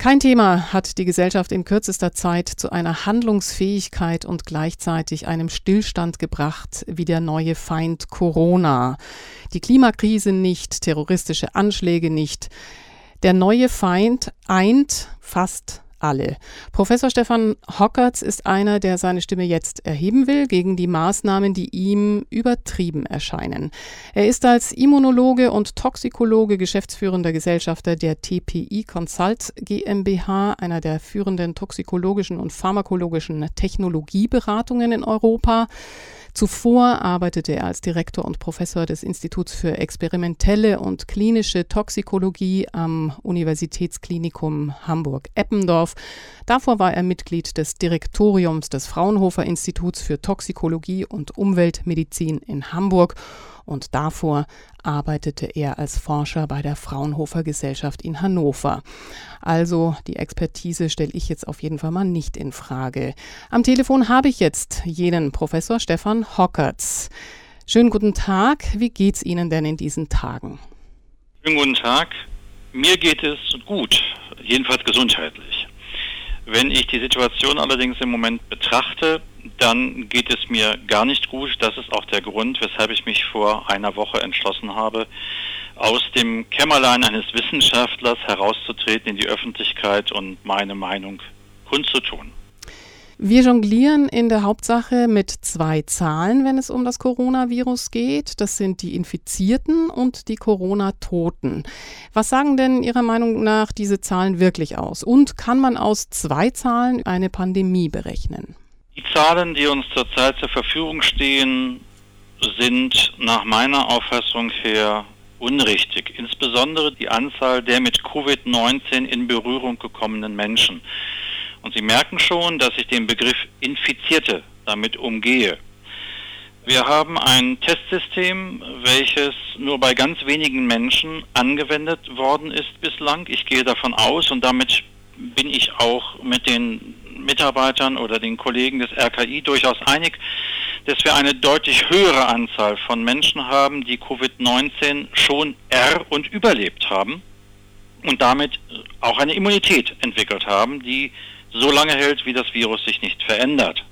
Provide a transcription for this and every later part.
Kein Thema hat die Gesellschaft in kürzester Zeit zu einer Handlungsfähigkeit und gleichzeitig einem Stillstand gebracht wie der neue Feind Corona. Die Klimakrise nicht, terroristische Anschläge nicht. Der neue Feind eint fast alle. Professor Stefan Hockertz ist einer, der seine Stimme jetzt erheben will gegen die Maßnahmen, die ihm übertrieben erscheinen. Er ist als Immunologe und Toxikologe geschäftsführender Gesellschafter der TPI Consult GmbH, einer der führenden toxikologischen und pharmakologischen Technologieberatungen in Europa. Zuvor arbeitete er als Direktor und Professor des Instituts für experimentelle und klinische Toxikologie am Universitätsklinikum Hamburg-Eppendorf. Davor war er Mitglied des Direktoriums des Fraunhofer Instituts für Toxikologie und Umweltmedizin in Hamburg und davor arbeitete er als Forscher bei der Fraunhofer Gesellschaft in Hannover. Also die Expertise stelle ich jetzt auf jeden Fall mal nicht in Frage. Am Telefon habe ich jetzt jenen Professor Stefan Hockertz. Schönen guten Tag. Wie geht's Ihnen denn in diesen Tagen? Schönen guten Tag. Mir geht es gut, jedenfalls gesundheitlich. Wenn ich die Situation allerdings im Moment betrachte, dann geht es mir gar nicht gut. Das ist auch der Grund, weshalb ich mich vor einer Woche entschlossen habe, aus dem Kämmerlein eines Wissenschaftlers herauszutreten in die Öffentlichkeit und meine Meinung kundzutun. Wir jonglieren in der Hauptsache mit zwei Zahlen, wenn es um das Coronavirus geht. Das sind die Infizierten und die Corona-Toten. Was sagen denn Ihrer Meinung nach diese Zahlen wirklich aus? Und kann man aus zwei Zahlen eine Pandemie berechnen? Die Zahlen, die uns zurzeit zur Verfügung stehen, sind nach meiner Auffassung her unrichtig. Insbesondere die Anzahl der mit Covid-19 in Berührung gekommenen Menschen. Und Sie merken schon, dass ich den Begriff Infizierte damit umgehe. Wir haben ein Testsystem, welches nur bei ganz wenigen Menschen angewendet worden ist bislang. Ich gehe davon aus und damit bin ich auch mit den Mitarbeitern oder den Kollegen des RKI durchaus einig, dass wir eine deutlich höhere Anzahl von Menschen haben, die Covid-19 schon er- und überlebt haben und damit auch eine Immunität entwickelt haben, die so lange hält, wie das Virus sich nicht verändert.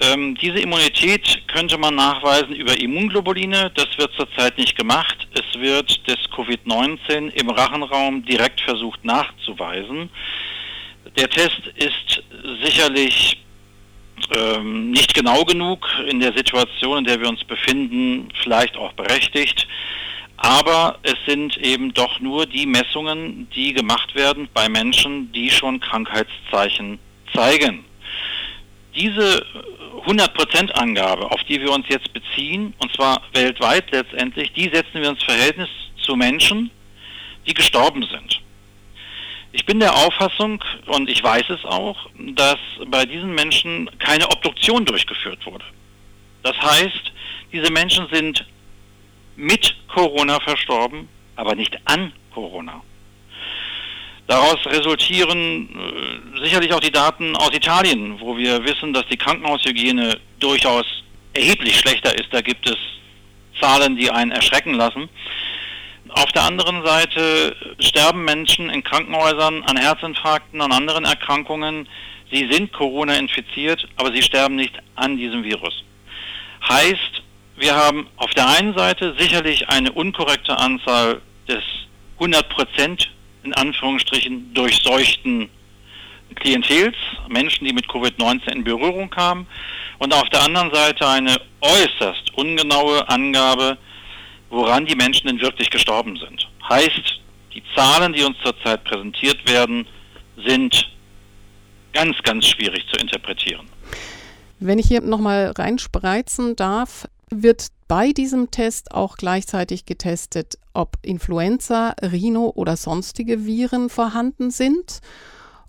Ähm, diese Immunität könnte man nachweisen über Immunglobuline. Das wird zurzeit nicht gemacht. Es wird das Covid-19 im Rachenraum direkt versucht nachzuweisen. Der Test ist sicherlich ähm, nicht genau genug in der Situation, in der wir uns befinden, vielleicht auch berechtigt. Aber es sind eben doch nur die Messungen, die gemacht werden bei Menschen, die schon Krankheitszeichen zeigen. Diese 100%-Angabe, auf die wir uns jetzt beziehen, und zwar weltweit letztendlich, die setzen wir ins Verhältnis zu Menschen, die gestorben sind. Ich bin der Auffassung, und ich weiß es auch, dass bei diesen Menschen keine Obduktion durchgeführt wurde. Das heißt, diese Menschen sind mit Corona verstorben, aber nicht an Corona. Daraus resultieren äh, sicherlich auch die Daten aus Italien, wo wir wissen, dass die Krankenhaushygiene durchaus erheblich schlechter ist. Da gibt es Zahlen, die einen erschrecken lassen. Auf der anderen Seite sterben Menschen in Krankenhäusern an Herzinfarkten, an anderen Erkrankungen. Sie sind Corona infiziert, aber sie sterben nicht an diesem Virus. Heißt, wir haben auf der einen Seite sicherlich eine unkorrekte Anzahl des 100 Prozent in Anführungsstrichen durchseuchten Klientels, Menschen, die mit Covid-19 in Berührung kamen, und auf der anderen Seite eine äußerst ungenaue Angabe, woran die Menschen denn wirklich gestorben sind. Heißt, die Zahlen, die uns zurzeit präsentiert werden, sind ganz, ganz schwierig zu interpretieren. Wenn ich hier nochmal reinspreizen darf, wird bei diesem Test auch gleichzeitig getestet, ob Influenza, Rhino oder sonstige Viren vorhanden sind?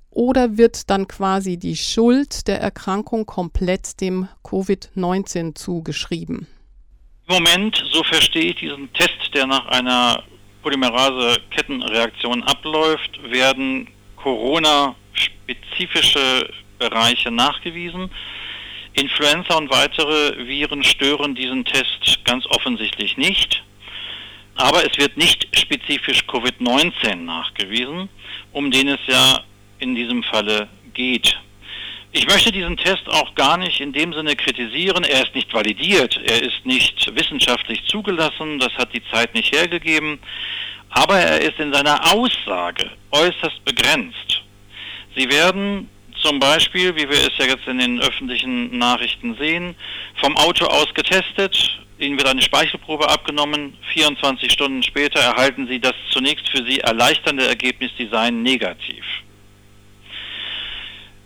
Oder wird dann quasi die Schuld der Erkrankung komplett dem Covid-19 zugeschrieben? Im Moment, so verstehe ich diesen Test, der nach einer Polymerase-Kettenreaktion abläuft, werden Corona-spezifische Bereiche nachgewiesen. Influenza und weitere Viren stören diesen Test ganz offensichtlich nicht. aber es wird nicht spezifisch Covid-19 nachgewiesen, um den es ja in diesem Falle geht. Ich möchte diesen Test auch gar nicht in dem Sinne kritisieren. Er ist nicht validiert, er ist nicht wissenschaftlich zugelassen, das hat die Zeit nicht hergegeben, aber er ist in seiner Aussage äußerst begrenzt. Sie werden zum Beispiel, wie wir es ja jetzt in den öffentlichen Nachrichten sehen, vom Auto aus getestet, ihnen wird eine Speichelprobe abgenommen, 24 Stunden später erhalten sie das zunächst für sie erleichternde Ergebnis, die seien negativ.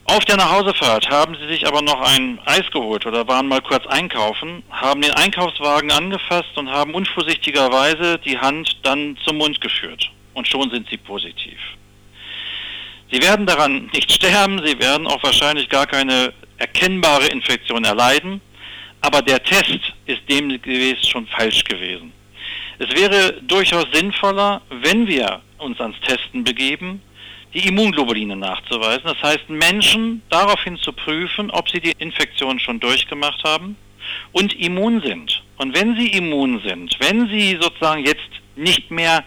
Auf der Nachhausefahrt haben sie sich aber noch ein Eis geholt oder waren mal kurz einkaufen, haben den Einkaufswagen angefasst und haben unvorsichtigerweise die Hand dann zum Mund geführt. Und schon sind sie positiv. Sie werden daran nicht sterben, sie werden auch wahrscheinlich gar keine erkennbare Infektion erleiden, aber der Test ist demgemäß schon falsch gewesen. Es wäre durchaus sinnvoller, wenn wir uns ans Testen begeben, die Immunglobuline nachzuweisen. Das heißt, Menschen daraufhin zu prüfen, ob sie die Infektion schon durchgemacht haben und immun sind. Und wenn sie immun sind, wenn sie sozusagen jetzt nicht mehr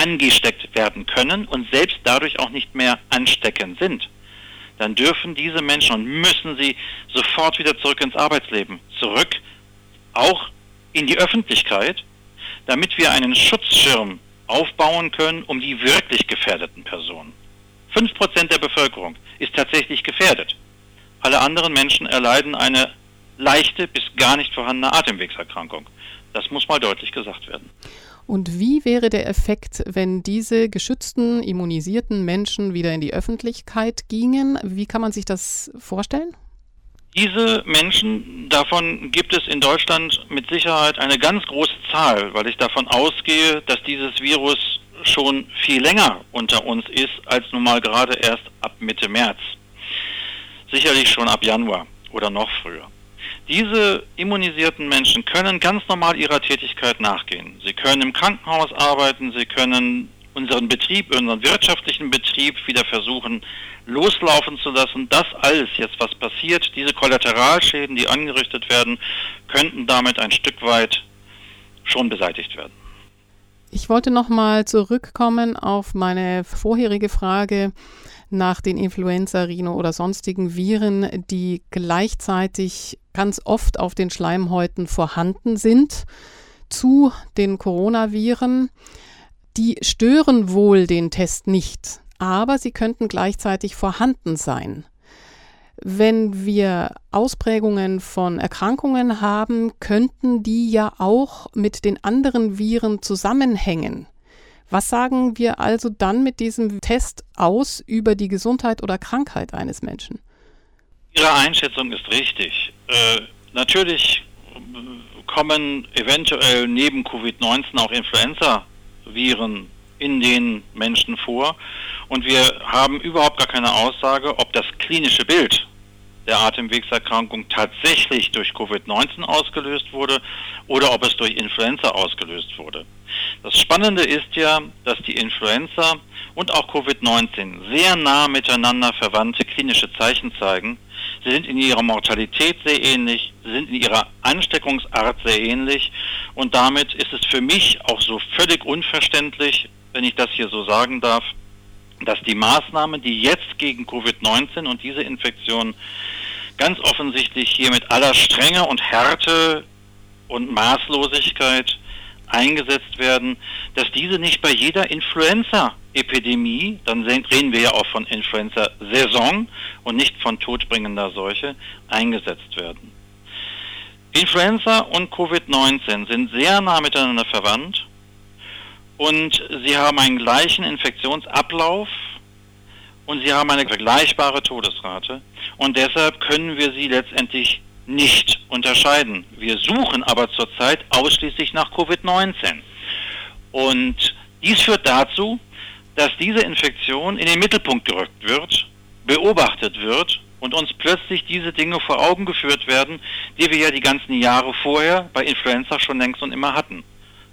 angesteckt werden können und selbst dadurch auch nicht mehr ansteckend sind, dann dürfen diese Menschen und müssen sie sofort wieder zurück ins Arbeitsleben, zurück auch in die Öffentlichkeit, damit wir einen Schutzschirm aufbauen können um die wirklich gefährdeten Personen. Fünf Prozent der Bevölkerung ist tatsächlich gefährdet. Alle anderen Menschen erleiden eine leichte bis gar nicht vorhandene Atemwegserkrankung. Das muss mal deutlich gesagt werden. Und wie wäre der Effekt, wenn diese geschützten, immunisierten Menschen wieder in die Öffentlichkeit gingen? Wie kann man sich das vorstellen? Diese Menschen, davon gibt es in Deutschland mit Sicherheit eine ganz große Zahl, weil ich davon ausgehe, dass dieses Virus schon viel länger unter uns ist als nun mal gerade erst ab Mitte März. Sicherlich schon ab Januar oder noch früher. Diese immunisierten Menschen können ganz normal ihrer Tätigkeit nachgehen. Sie können im Krankenhaus arbeiten, sie können unseren Betrieb, unseren wirtschaftlichen Betrieb wieder versuchen loslaufen zu lassen. Das alles jetzt, was passiert, diese Kollateralschäden, die angerichtet werden, könnten damit ein Stück weit schon beseitigt werden. Ich wollte nochmal zurückkommen auf meine vorherige Frage nach den Influenza, Rhino oder sonstigen Viren, die gleichzeitig ganz oft auf den Schleimhäuten vorhanden sind, zu den Coronaviren. Die stören wohl den Test nicht, aber sie könnten gleichzeitig vorhanden sein. Wenn wir Ausprägungen von Erkrankungen haben, könnten die ja auch mit den anderen Viren zusammenhängen. Was sagen wir also dann mit diesem Test aus über die Gesundheit oder Krankheit eines Menschen? Ihre Einschätzung ist richtig. Äh, natürlich kommen eventuell neben Covid-19 auch Influenza-Viren in den Menschen vor. Und wir haben überhaupt gar keine Aussage, ob das klinische Bild der Atemwegserkrankung tatsächlich durch Covid-19 ausgelöst wurde oder ob es durch Influenza ausgelöst wurde. Das Spannende ist ja, dass die Influenza und auch Covid-19 sehr nah miteinander verwandte klinische Zeichen zeigen. Sie sind in ihrer Mortalität sehr ähnlich, sie sind in ihrer Ansteckungsart sehr ähnlich und damit ist es für mich auch so völlig unverständlich, wenn ich das hier so sagen darf, dass die Maßnahmen, die jetzt gegen Covid-19 und diese Infektion ganz offensichtlich hier mit aller Strenge und Härte und Maßlosigkeit eingesetzt werden, dass diese nicht bei jeder Influenza-Epidemie, dann reden wir ja auch von Influenza-Saison und nicht von todbringender Seuche, eingesetzt werden. Influenza und Covid-19 sind sehr nah miteinander verwandt und sie haben einen gleichen Infektionsablauf und sie haben eine vergleichbare Todesrate und deshalb können wir sie letztendlich nicht unterscheiden. Wir suchen aber zurzeit ausschließlich nach Covid-19. Und dies führt dazu, dass diese Infektion in den Mittelpunkt gerückt wird, beobachtet wird und uns plötzlich diese Dinge vor Augen geführt werden, die wir ja die ganzen Jahre vorher bei Influenza schon längst und immer hatten.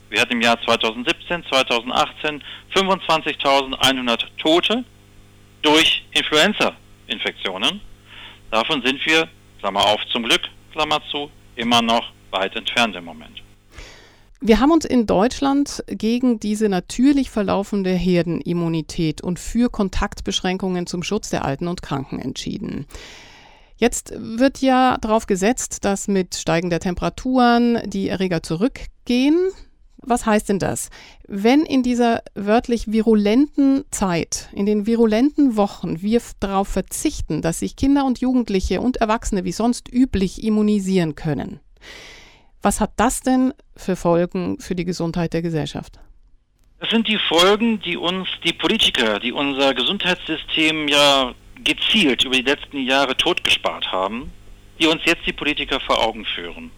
Wir hatten im Jahr 2017, 2018 25.100 Tote durch Influenza-Infektionen. Davon sind wir, Klammer auf, zum Glück, Klammer zu, immer noch weit entfernt im Moment. Wir haben uns in Deutschland gegen diese natürlich verlaufende Herdenimmunität und für Kontaktbeschränkungen zum Schutz der Alten und Kranken entschieden. Jetzt wird ja darauf gesetzt, dass mit steigender Temperaturen die Erreger zurückgehen. Was heißt denn das? Wenn in dieser wörtlich virulenten Zeit, in den virulenten Wochen wir darauf verzichten, dass sich Kinder und Jugendliche und Erwachsene wie sonst üblich immunisieren können, was hat das denn für Folgen für die Gesundheit der Gesellschaft? Das sind die Folgen, die uns die Politiker, die unser Gesundheitssystem ja gezielt über die letzten Jahre totgespart haben, die uns jetzt die Politiker vor Augen führen.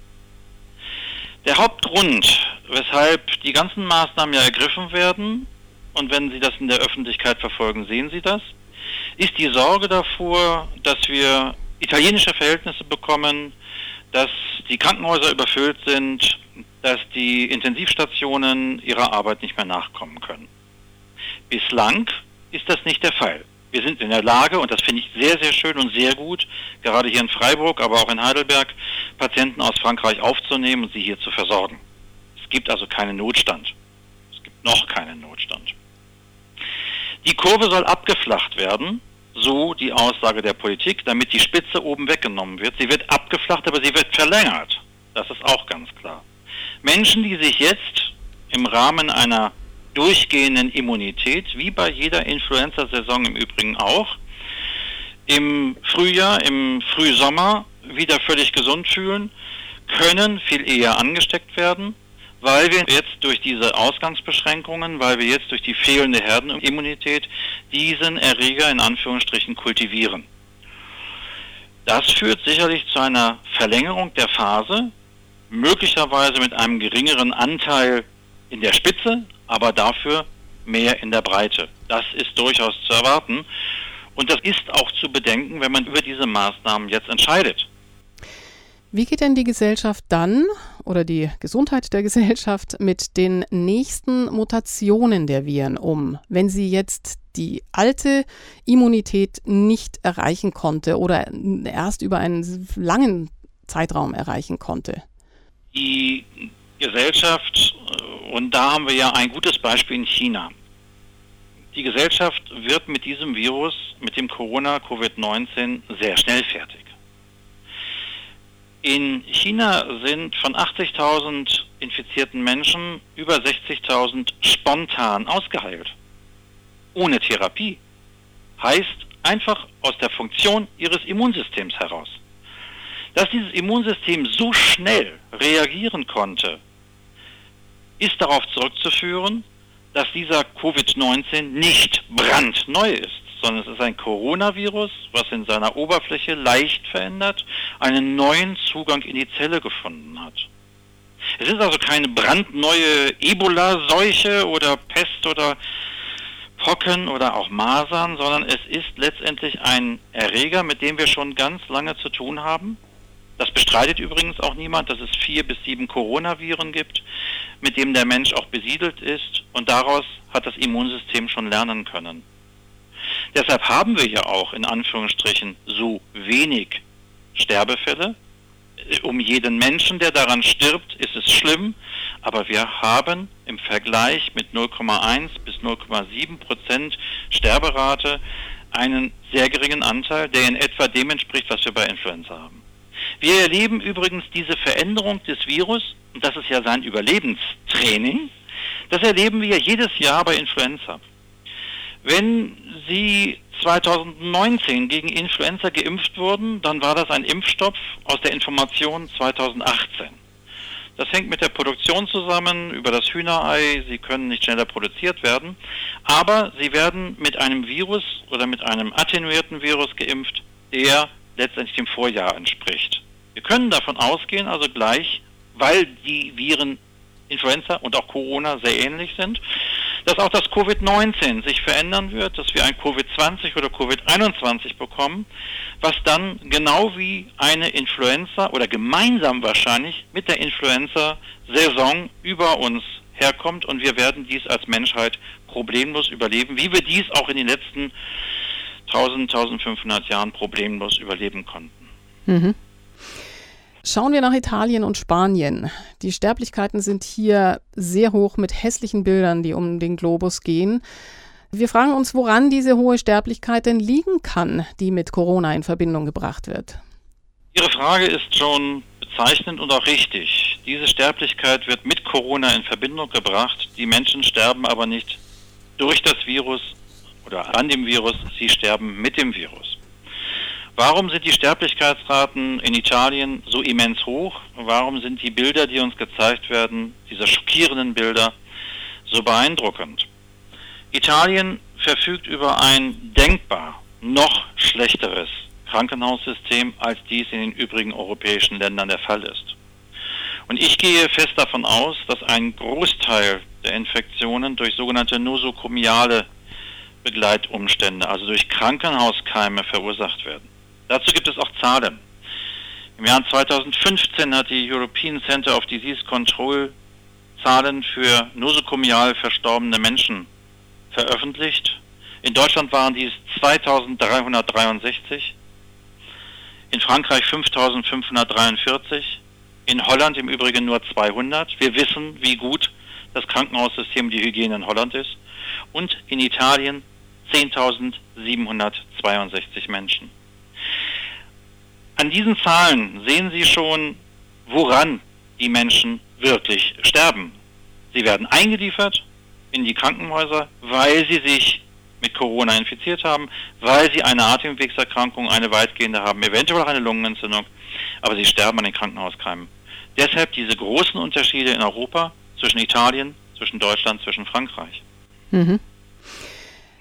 Der Hauptgrund, weshalb die ganzen Maßnahmen ja ergriffen werden, und wenn Sie das in der Öffentlichkeit verfolgen, sehen Sie das, ist die Sorge davor, dass wir italienische Verhältnisse bekommen, dass die Krankenhäuser überfüllt sind, dass die Intensivstationen ihrer Arbeit nicht mehr nachkommen können. Bislang ist das nicht der Fall. Wir sind in der Lage, und das finde ich sehr, sehr schön und sehr gut, gerade hier in Freiburg, aber auch in Heidelberg, Patienten aus Frankreich aufzunehmen und sie hier zu versorgen. Es gibt also keinen Notstand. Es gibt noch keinen Notstand. Die Kurve soll abgeflacht werden so die Aussage der Politik, damit die Spitze oben weggenommen wird. Sie wird abgeflacht, aber sie wird verlängert. Das ist auch ganz klar. Menschen, die sich jetzt im Rahmen einer durchgehenden Immunität, wie bei jeder Influenza-Saison im Übrigen auch, im Frühjahr, im Frühsommer wieder völlig gesund fühlen, können viel eher angesteckt werden weil wir jetzt durch diese Ausgangsbeschränkungen, weil wir jetzt durch die fehlende Herdenimmunität diesen Erreger in Anführungsstrichen kultivieren. Das führt sicherlich zu einer Verlängerung der Phase, möglicherweise mit einem geringeren Anteil in der Spitze, aber dafür mehr in der Breite. Das ist durchaus zu erwarten. Und das ist auch zu bedenken, wenn man über diese Maßnahmen jetzt entscheidet. Wie geht denn die Gesellschaft dann oder die Gesundheit der Gesellschaft mit den nächsten Mutationen der Viren um, wenn sie jetzt die alte Immunität nicht erreichen konnte oder erst über einen langen Zeitraum erreichen konnte? Die Gesellschaft, und da haben wir ja ein gutes Beispiel in China. Die Gesellschaft wird mit diesem Virus, mit dem Corona-Covid-19 sehr schnell fertig. In China sind von 80.000 infizierten Menschen über 60.000 spontan ausgeheilt. Ohne Therapie. Heißt einfach aus der Funktion ihres Immunsystems heraus. Dass dieses Immunsystem so schnell reagieren konnte, ist darauf zurückzuführen, dass dieser Covid-19 nicht brandneu ist sondern es ist ein Coronavirus, was in seiner Oberfläche leicht verändert einen neuen Zugang in die Zelle gefunden hat. Es ist also keine brandneue Ebola-Seuche oder Pest oder Pocken oder auch Masern, sondern es ist letztendlich ein Erreger, mit dem wir schon ganz lange zu tun haben. Das bestreitet übrigens auch niemand, dass es vier bis sieben Coronaviren gibt, mit dem der Mensch auch besiedelt ist und daraus hat das Immunsystem schon lernen können. Deshalb haben wir ja auch in Anführungsstrichen so wenig Sterbefälle. Um jeden Menschen, der daran stirbt, ist es schlimm, aber wir haben im Vergleich mit 0,1 bis 0,7 Prozent Sterberate einen sehr geringen Anteil, der in etwa dem entspricht, was wir bei Influenza haben. Wir erleben übrigens diese Veränderung des Virus, und das ist ja sein Überlebenstraining, das erleben wir jedes Jahr bei Influenza. Wenn Sie 2019 gegen Influenza geimpft wurden, dann war das ein Impfstoff aus der Information 2018. Das hängt mit der Produktion zusammen über das Hühnerei. Sie können nicht schneller produziert werden. Aber sie werden mit einem Virus oder mit einem attenuierten Virus geimpft, der letztendlich dem Vorjahr entspricht. Wir können davon ausgehen, also gleich, weil die Viren Influenza und auch Corona sehr ähnlich sind, dass auch das Covid-19 sich verändern wird, dass wir ein Covid-20 oder Covid-21 bekommen, was dann genau wie eine Influenza oder gemeinsam wahrscheinlich mit der Influenza-Saison über uns herkommt und wir werden dies als Menschheit problemlos überleben, wie wir dies auch in den letzten 1000, 1500 Jahren problemlos überleben konnten. Mhm. Schauen wir nach Italien und Spanien. Die Sterblichkeiten sind hier sehr hoch mit hässlichen Bildern, die um den Globus gehen. Wir fragen uns, woran diese hohe Sterblichkeit denn liegen kann, die mit Corona in Verbindung gebracht wird. Ihre Frage ist schon bezeichnend und auch richtig. Diese Sterblichkeit wird mit Corona in Verbindung gebracht. Die Menschen sterben aber nicht durch das Virus oder an dem Virus, sie sterben mit dem Virus. Warum sind die Sterblichkeitsraten in Italien so immens hoch? Warum sind die Bilder, die uns gezeigt werden, diese schockierenden Bilder, so beeindruckend? Italien verfügt über ein denkbar noch schlechteres Krankenhaussystem, als dies in den übrigen europäischen Ländern der Fall ist. Und ich gehe fest davon aus, dass ein Großteil der Infektionen durch sogenannte nosokomiale Begleitumstände, also durch Krankenhauskeime verursacht werden. Dazu gibt es auch Zahlen. Im Jahr 2015 hat die European Center of Disease Control Zahlen für nosokomial verstorbene Menschen veröffentlicht. In Deutschland waren dies 2363, in Frankreich 5543, in Holland im Übrigen nur 200. Wir wissen, wie gut das Krankenhaussystem, die Hygiene in Holland ist. Und in Italien 10.762 Menschen. An diesen Zahlen sehen Sie schon, woran die Menschen wirklich sterben. Sie werden eingeliefert in die Krankenhäuser, weil sie sich mit Corona infiziert haben, weil sie eine Atemwegserkrankung, eine weitgehende haben, eventuell auch eine Lungenentzündung, aber sie sterben an den Krankenhauskeimen. Deshalb diese großen Unterschiede in Europa zwischen Italien, zwischen Deutschland, zwischen Frankreich. Mhm.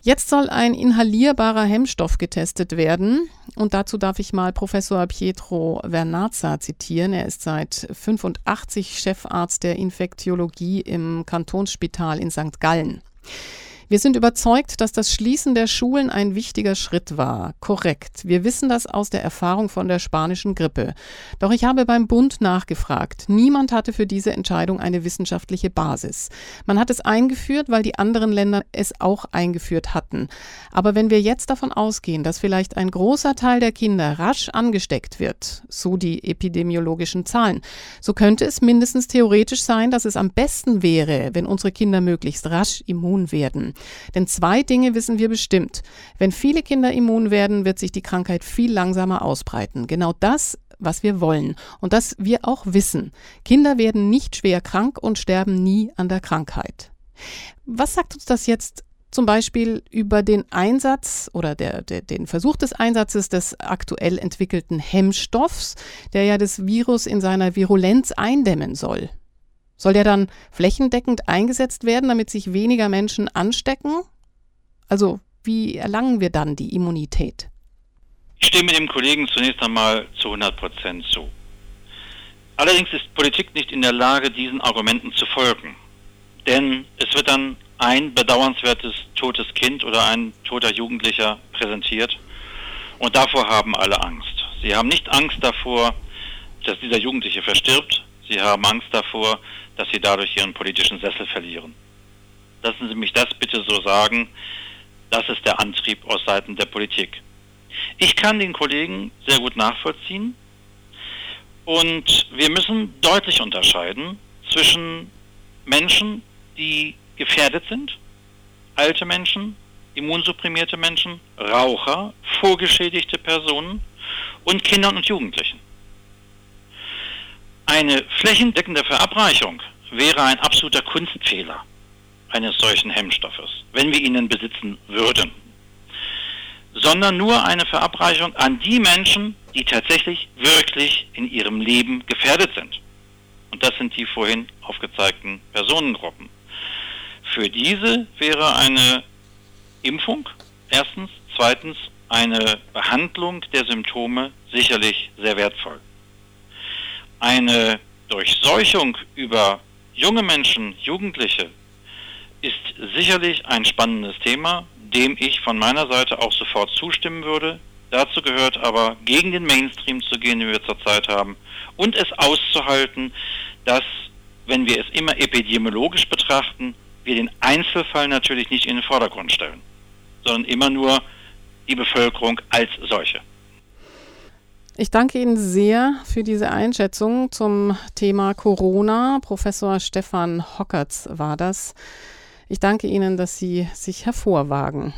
Jetzt soll ein inhalierbarer Hemmstoff getestet werden. Und dazu darf ich mal Professor Pietro Vernazza zitieren. Er ist seit 85 Chefarzt der Infektiologie im Kantonsspital in St. Gallen. Wir sind überzeugt, dass das Schließen der Schulen ein wichtiger Schritt war. Korrekt. Wir wissen das aus der Erfahrung von der spanischen Grippe. Doch ich habe beim Bund nachgefragt. Niemand hatte für diese Entscheidung eine wissenschaftliche Basis. Man hat es eingeführt, weil die anderen Länder es auch eingeführt hatten. Aber wenn wir jetzt davon ausgehen, dass vielleicht ein großer Teil der Kinder rasch angesteckt wird, so die epidemiologischen Zahlen, so könnte es mindestens theoretisch sein, dass es am besten wäre, wenn unsere Kinder möglichst rasch immun werden. Denn zwei Dinge wissen wir bestimmt. Wenn viele Kinder immun werden, wird sich die Krankheit viel langsamer ausbreiten. Genau das was wir wollen und das wir auch wissen. Kinder werden nicht schwer krank und sterben nie an der Krankheit. Was sagt uns das jetzt zum Beispiel über den Einsatz oder der, der, den Versuch des Einsatzes des aktuell entwickelten Hemmstoffs, der ja das Virus in seiner Virulenz eindämmen soll? Soll der dann flächendeckend eingesetzt werden, damit sich weniger Menschen anstecken? Also wie erlangen wir dann die Immunität? Ich stimme dem Kollegen zunächst einmal zu 100 Prozent zu. Allerdings ist Politik nicht in der Lage, diesen Argumenten zu folgen. Denn es wird dann ein bedauernswertes totes Kind oder ein toter Jugendlicher präsentiert. Und davor haben alle Angst. Sie haben nicht Angst davor, dass dieser Jugendliche verstirbt. Sie haben Angst davor, dass sie dadurch ihren politischen Sessel verlieren. Lassen Sie mich das bitte so sagen. Das ist der Antrieb aus Seiten der Politik. Ich kann den Kollegen sehr gut nachvollziehen und wir müssen deutlich unterscheiden zwischen Menschen, die gefährdet sind, alte Menschen, immunsupprimierte Menschen, Raucher, vorgeschädigte Personen und Kindern und Jugendlichen. Eine flächendeckende Verabreichung wäre ein absoluter Kunstfehler eines solchen Hemmstoffes, wenn wir ihn besitzen würden. Sondern nur eine Verabreichung an die Menschen, die tatsächlich wirklich in ihrem Leben gefährdet sind. Und das sind die vorhin aufgezeigten Personengruppen. Für diese wäre eine Impfung erstens, zweitens eine Behandlung der Symptome sicherlich sehr wertvoll eine Durchseuchung über junge Menschen, Jugendliche, ist sicherlich ein spannendes Thema, dem ich von meiner Seite auch sofort zustimmen würde. Dazu gehört aber, gegen den Mainstream zu gehen, den wir zurzeit haben, und es auszuhalten, dass, wenn wir es immer epidemiologisch betrachten, wir den Einzelfall natürlich nicht in den Vordergrund stellen, sondern immer nur die Bevölkerung als solche. Ich danke Ihnen sehr für diese Einschätzung zum Thema Corona. Professor Stefan Hockertz war das. Ich danke Ihnen, dass Sie sich hervorwagen.